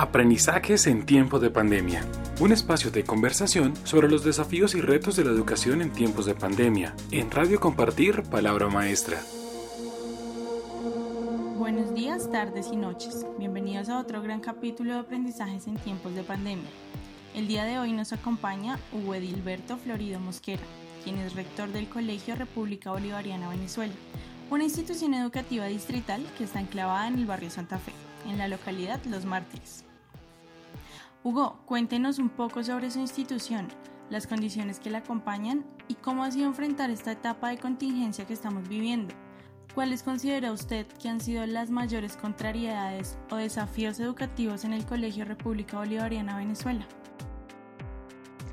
Aprendizajes en tiempos de pandemia. Un espacio de conversación sobre los desafíos y retos de la educación en tiempos de pandemia. En Radio Compartir, Palabra Maestra. Buenos días, tardes y noches. Bienvenidos a otro gran capítulo de aprendizajes en tiempos de pandemia. El día de hoy nos acompaña Hugo Edilberto Florido Mosquera, quien es rector del Colegio República Bolivariana Venezuela, una institución educativa distrital que está enclavada en el barrio Santa Fe, en la localidad Los Mártires. Hugo, cuéntenos un poco sobre su institución, las condiciones que la acompañan y cómo ha sido enfrentar esta etapa de contingencia que estamos viviendo. ¿Cuáles considera usted que han sido las mayores contrariedades o desafíos educativos en el Colegio República Bolivariana Venezuela?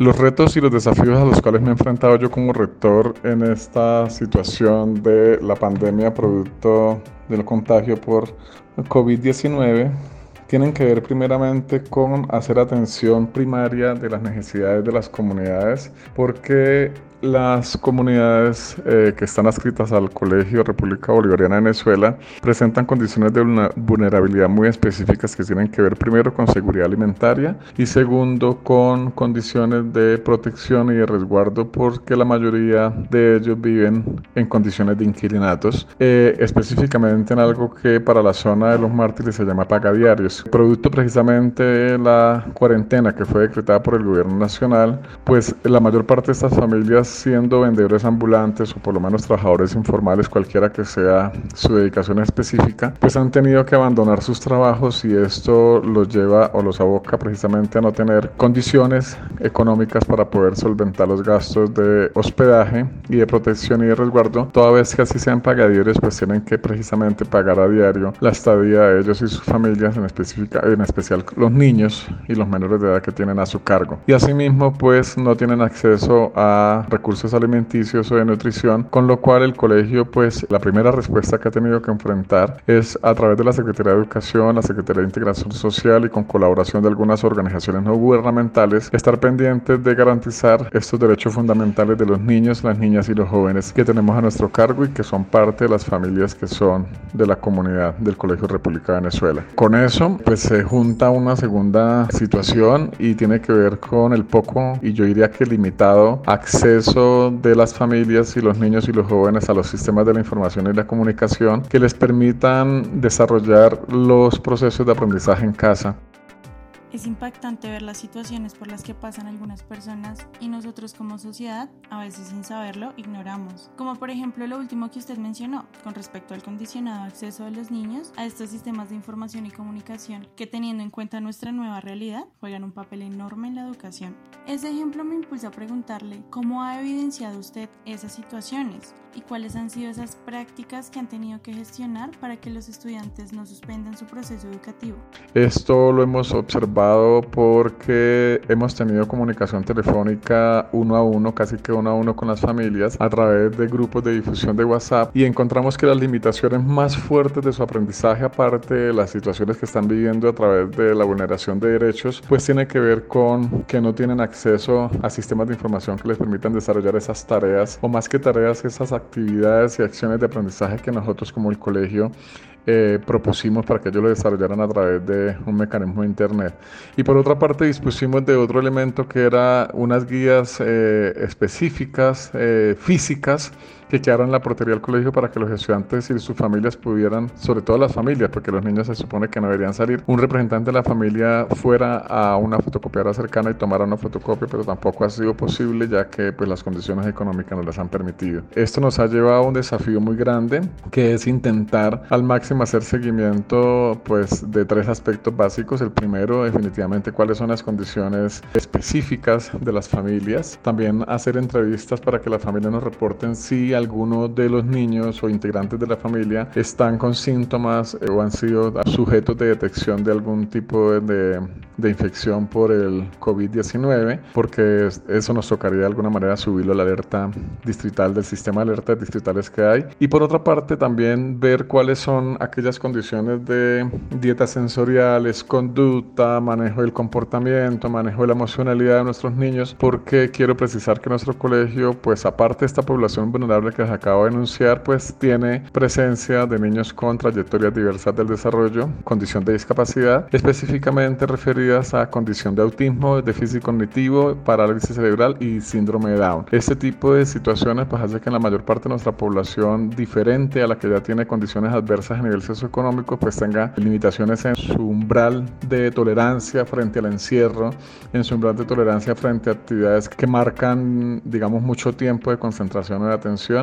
Los retos y los desafíos a los cuales me he enfrentado yo como rector en esta situación de la pandemia producto del contagio por COVID-19 tienen que ver primeramente con hacer atención primaria de las necesidades de las comunidades, porque las comunidades eh, que están adscritas al Colegio República Bolivariana de Venezuela presentan condiciones de vulnerabilidad muy específicas que tienen que ver primero con seguridad alimentaria y segundo con condiciones de protección y de resguardo porque la mayoría de ellos viven en condiciones de inquilinatos, eh, específicamente en algo que para la zona de los mártires se llama pagadiarios. Producto precisamente de la cuarentena que fue decretada por el gobierno nacional, pues la mayor parte de estas familias siendo vendedores ambulantes o por lo menos trabajadores informales, cualquiera que sea su dedicación específica, pues han tenido que abandonar sus trabajos y esto los lleva o los aboca precisamente a no tener condiciones económicas para poder solventar los gastos de hospedaje y de protección y de resguardo, toda vez que así sean pagadores, pues tienen que precisamente pagar a diario la estadía de ellos y sus familias, en, específica, en especial los niños y los menores de edad que tienen a su cargo. Y asimismo, pues no tienen acceso a recursos alimenticios o de nutrición, con lo cual el colegio, pues la primera respuesta que ha tenido que enfrentar es a través de la Secretaría de Educación, la Secretaría de Integración Social y con colaboración de algunas organizaciones no gubernamentales, estar pendientes de garantizar estos derechos fundamentales de los niños, las niñas y los jóvenes que tenemos a nuestro cargo y que son parte de las familias que son de la comunidad del Colegio República de Venezuela. Con eso, pues se junta una segunda situación y tiene que ver con el poco y yo diría que limitado acceso de las familias y los niños y los jóvenes a los sistemas de la información y la comunicación que les permitan desarrollar los procesos de aprendizaje en casa. Es impactante ver las situaciones por las que pasan algunas personas y nosotros como sociedad, a veces sin saberlo, ignoramos. Como por ejemplo lo último que usted mencionó, con respecto al condicionado acceso de los niños a estos sistemas de información y comunicación, que teniendo en cuenta nuestra nueva realidad, juegan un papel enorme en la educación. Ese ejemplo me impulsa a preguntarle cómo ha evidenciado usted esas situaciones y cuáles han sido esas prácticas que han tenido que gestionar para que los estudiantes no suspendan su proceso educativo. Esto lo hemos observado porque hemos tenido comunicación telefónica uno a uno, casi que uno a uno con las familias a través de grupos de difusión de WhatsApp y encontramos que las limitaciones más fuertes de su aprendizaje, aparte de las situaciones que están viviendo a través de la vulneración de derechos, pues tiene que ver con que no tienen acceso a sistemas de información que les permitan desarrollar esas tareas o más que tareas, esas actividades y acciones de aprendizaje que nosotros como el colegio eh, propusimos para que ellos lo desarrollaran a través de un mecanismo de internet. Y por otra parte dispusimos de otro elemento que era unas guías eh, específicas, eh, físicas, que quedaron en la portería del colegio para que los estudiantes y sus familias pudieran, sobre todo las familias, porque los niños se supone que no deberían salir, un representante de la familia fuera a una fotocopiadora cercana y tomara una fotocopia, pero tampoco ha sido posible ya que pues, las condiciones económicas no las han permitido. Esto nos ha llevado a un desafío muy grande, que es intentar al máximo hacer seguimiento pues, de tres aspectos básicos. El primero, definitivamente, cuáles son las condiciones específicas de las familias. También hacer entrevistas para que las familias nos reporten si algunos de los niños o integrantes de la familia están con síntomas eh, o han sido sujetos de detección de algún tipo de, de infección por el COVID-19, porque eso nos tocaría de alguna manera subirlo a la alerta distrital del sistema de alertas distritales que hay. Y por otra parte, también ver cuáles son aquellas condiciones de dietas sensoriales, conducta, manejo del comportamiento, manejo de la emocionalidad de nuestros niños, porque quiero precisar que nuestro colegio, pues aparte de esta población vulnerable que les acabo de enunciar, pues tiene presencia de niños con trayectorias diversas del desarrollo, condición de discapacidad, específicamente referidas a condición de autismo, déficit cognitivo, parálisis cerebral y síndrome de Down. Este tipo de situaciones pues hace que en la mayor parte de nuestra población diferente a la que ya tiene condiciones adversas a nivel socioeconómico pues tenga limitaciones en su umbral de tolerancia frente al encierro, en su umbral de tolerancia frente a actividades que marcan digamos mucho tiempo de concentración de atención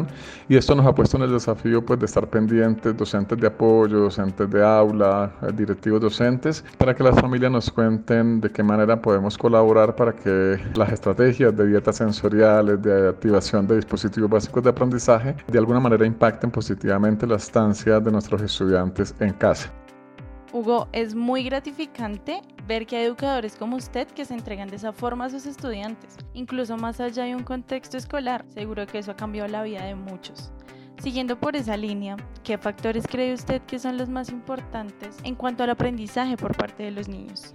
y esto nos ha puesto en el desafío pues de estar pendientes, docentes de apoyo, docentes de aula, directivos docentes, para que las familias nos cuenten de qué manera podemos colaborar para que las estrategias de dietas sensoriales, de activación de dispositivos básicos de aprendizaje, de alguna manera impacten positivamente la estancia de nuestros estudiantes en casa. Hugo, es muy gratificante ver que hay educadores como usted que se entregan de esa forma a sus estudiantes, incluso más allá de un contexto escolar. Seguro que eso ha cambiado la vida de muchos. Siguiendo por esa línea, ¿qué factores cree usted que son los más importantes en cuanto al aprendizaje por parte de los niños?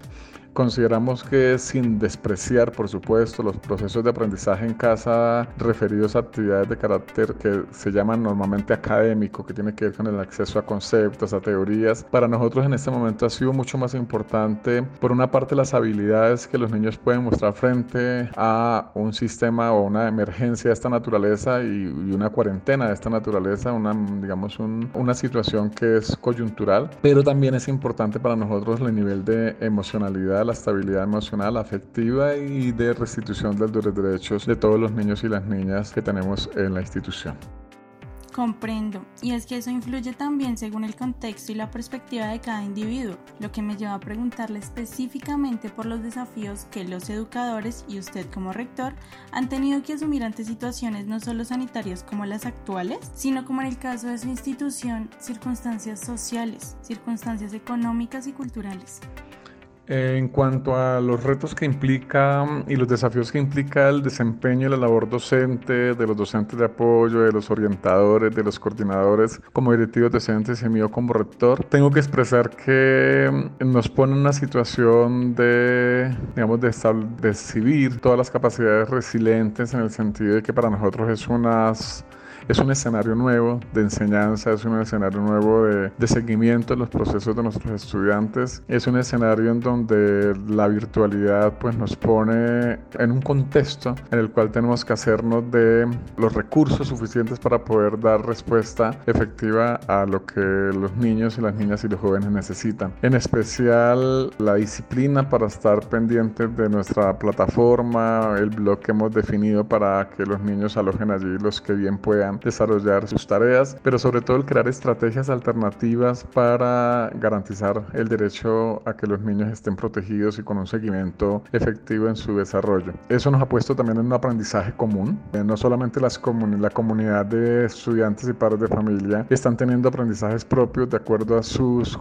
Consideramos que sin despreciar, por supuesto, los procesos de aprendizaje en casa referidos a actividades de carácter que se llaman normalmente académico, que tiene que ver con el acceso a conceptos, a teorías, para nosotros en este momento ha sido mucho más importante, por una parte, las habilidades que los niños pueden mostrar frente a un sistema o una emergencia de esta naturaleza y, una cuarentena de esta naturaleza, una, digamos, una situación que es coyuntural, pero también es importante para nosotros el nivel de emocionalidad la estabilidad emocional, afectiva y de restitución de los derechos de todos los niños y las niñas que tenemos en la institución. Comprendo, y es que eso influye también según el contexto y la perspectiva de cada individuo, lo que me lleva a preguntarle específicamente por los desafíos que los educadores y usted como rector han tenido que asumir ante situaciones no solo sanitarias como las actuales, sino como en el caso de su institución, circunstancias sociales, circunstancias económicas y culturales. En cuanto a los retos que implica y los desafíos que implica el desempeño y la labor docente, de los docentes de apoyo, de los orientadores, de los coordinadores como directivos docentes y mío como rector, tengo que expresar que nos pone en una situación de, digamos, de, de exhibir todas las capacidades resilientes en el sentido de que para nosotros es unas es un escenario nuevo de enseñanza, es un escenario nuevo de, de, seguimiento de los procesos de nuestros estudiantes, es un escenario en donde la virtualidad pues nos pone en un contexto en el cual tenemos que hacernos de los recursos suficientes para poder dar respuesta efectiva a lo que los niños y las niñas y los jóvenes necesitan. En especial la disciplina para estar pendientes de nuestra plataforma, el blog que hemos definido para que los niños alojen allí los que bien puedan desarrollar sus tareas, pero sobre todo el crear estrategias alternativas para garantizar el derecho a que los niños estén protegidos y con un seguimiento efectivo en su desarrollo. Eso nos ha puesto también en un aprendizaje común. Eh, no solamente las la comunidad de estudiantes y padres de familia están teniendo aprendizajes propios de acuerdo a sus,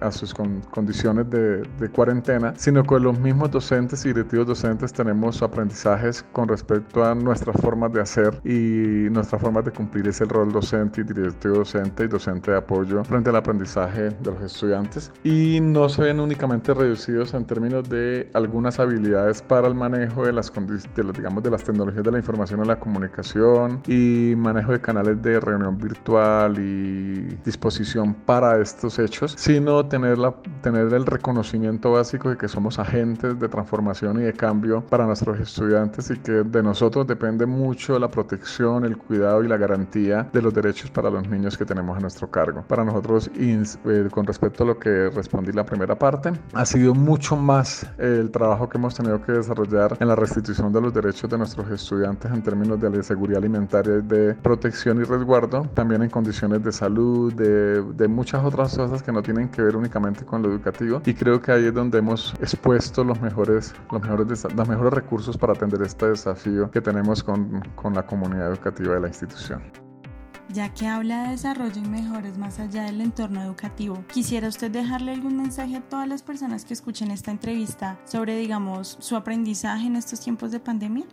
a sus condiciones de, de cuarentena, sino que los mismos docentes y directivos docentes tenemos aprendizajes con respecto a nuestras formas de hacer y nuestras formas de cumplir ese rol docente y directivo docente y docente de apoyo frente al aprendizaje de los estudiantes. Y no se ven únicamente reducidos en términos de algunas habilidades para el manejo de las, de digamos, de las tecnologías de la información y la comunicación y manejo de canales de reunión virtual y disposición para estos hechos, sino tener, la, tener el reconocimiento básico de que somos agentes de transformación y de cambio para nuestros estudiantes y que de nosotros depende mucho la protección, el cuidado y la garantía de los derechos para los niños que tenemos a nuestro cargo. Para nosotros, eh, con respecto a lo que respondí la primera parte, ha sido mucho más el trabajo que hemos tenido que desarrollar en la restitución de los derechos de nuestros estudiantes en términos de seguridad alimentaria, de protección y resguardo, también en condiciones de salud, de, de muchas otras cosas que no tienen que ver únicamente con lo educativo. Y creo que ahí es donde hemos expuesto los mejores, los mejores, los mejores recursos para atender este desafío que tenemos con, con la comunidad educativa de la institución. Ya que habla de desarrollo y mejores más allá del entorno educativo, ¿quisiera usted dejarle algún mensaje a todas las personas que escuchen esta entrevista sobre, digamos, su aprendizaje en estos tiempos de pandemia?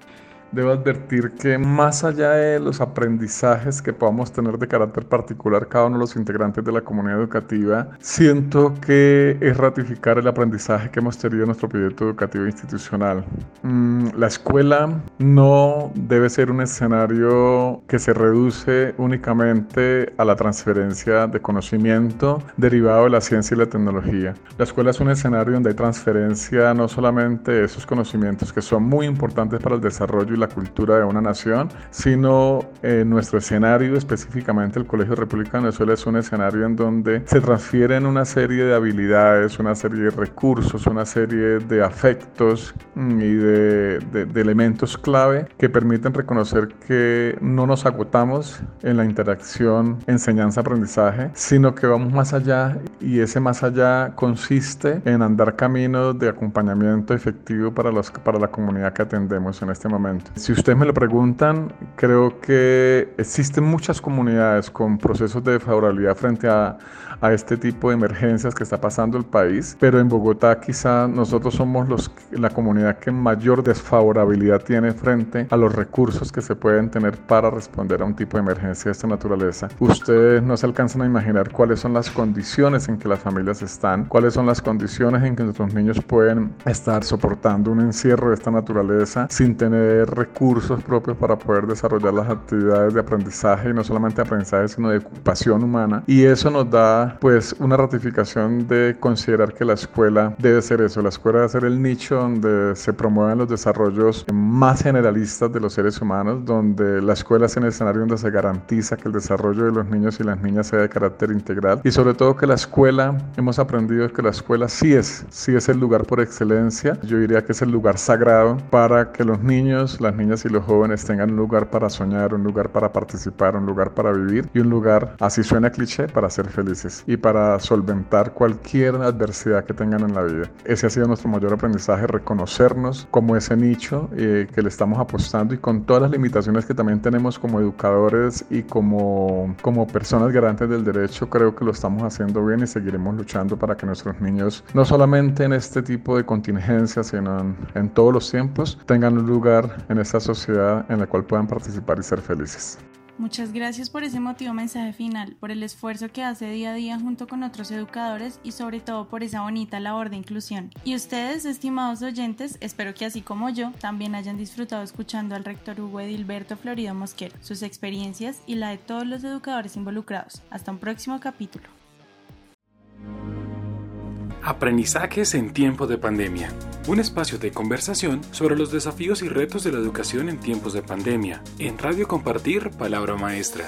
Debo advertir que más allá de los aprendizajes que podamos tener de carácter particular cada uno de los integrantes de la comunidad educativa, siento que es ratificar el aprendizaje que hemos tenido en nuestro proyecto educativo institucional. Mm, la escuela no debe ser un escenario que se reduce únicamente a la transferencia de conocimiento derivado de la ciencia y la tecnología. La escuela es un escenario donde hay transferencia no solamente de esos conocimientos que son muy importantes para el desarrollo y la cultura de una nación, sino eh, nuestro escenario, específicamente el Colegio República de Venezuela, es un escenario en donde se transfieren una serie de habilidades, una serie de recursos, una serie de afectos mm, y de, de elementos clave que permiten reconocer que no nos agotamos en la interacción enseñanza-aprendizaje, sino que vamos más allá y ese más allá consiste en andar caminos de acompañamiento efectivo para, los, para la comunidad que atendemos en este momento. Si ustedes me lo preguntan, creo que existen muchas comunidades con procesos de favorabilidad frente a, a este tipo de emergencias que está pasando el país, pero en Bogotá quizá nosotros somos los, la comunidad que mayor desfavorabilidad tiene frente a los recursos que se pueden tener para responder a un tipo de emergencia de esta naturaleza. Ustedes no se alcanzan a imaginar cuáles son las condiciones en que las familias están, cuáles son las condiciones en que nuestros niños pueden estar soportando un encierro de esta naturaleza sin tener recursos propios para poder desarrollar las actividades de aprendizaje y no solamente aprendizaje sino de ocupación humana. Y eso nos da pues una ratificación de considerar que la escuela debe ser eso, la escuela debe ser el nicho donde se promueven los desarrollos más generalistas de los seres humanos, donde la escuela es el escenario donde se garantiza que el desarrollo de los niños y las niñas sea de carácter integral. Y sobre todo que la escuela, hemos aprendido que la escuela sí es, sí es el lugar por excelencia, yo diría que es el lugar sagrado para que los niños, las niñas y los jóvenes tengan un lugar para soñar, un lugar para participar, un lugar para vivir y un lugar, así suena cliché, para ser felices y para solventar cualquier adversidad que tengan en la vida. Ese ha sido nuestro mayor aprendizaje, reconocernos como ese nicho eh, que le estamos apostando y con todas las limitaciones que también tenemos como educadores y como, como personas garantes del derecho, creo que lo estamos haciendo bien y seguiremos luchando para que nuestros niños, no solamente en este tipo de contingencias, sino en, en todos los tiempos, tengan un lugar en esta sociedad en la cual puedan participar y ser felices. Muchas gracias por ese motivo mensaje final, por el esfuerzo que hace día a día junto con otros educadores y sobre todo por esa bonita labor de inclusión. Y ustedes, estimados oyentes, espero que así como yo, también hayan disfrutado escuchando al rector Hugo Edilberto Florido Mosquero, sus experiencias y la de todos los educadores involucrados. Hasta un próximo capítulo. Aprendizajes en tiempo de pandemia. Un espacio de conversación sobre los desafíos y retos de la educación en tiempos de pandemia. En Radio Compartir, Palabra Maestra.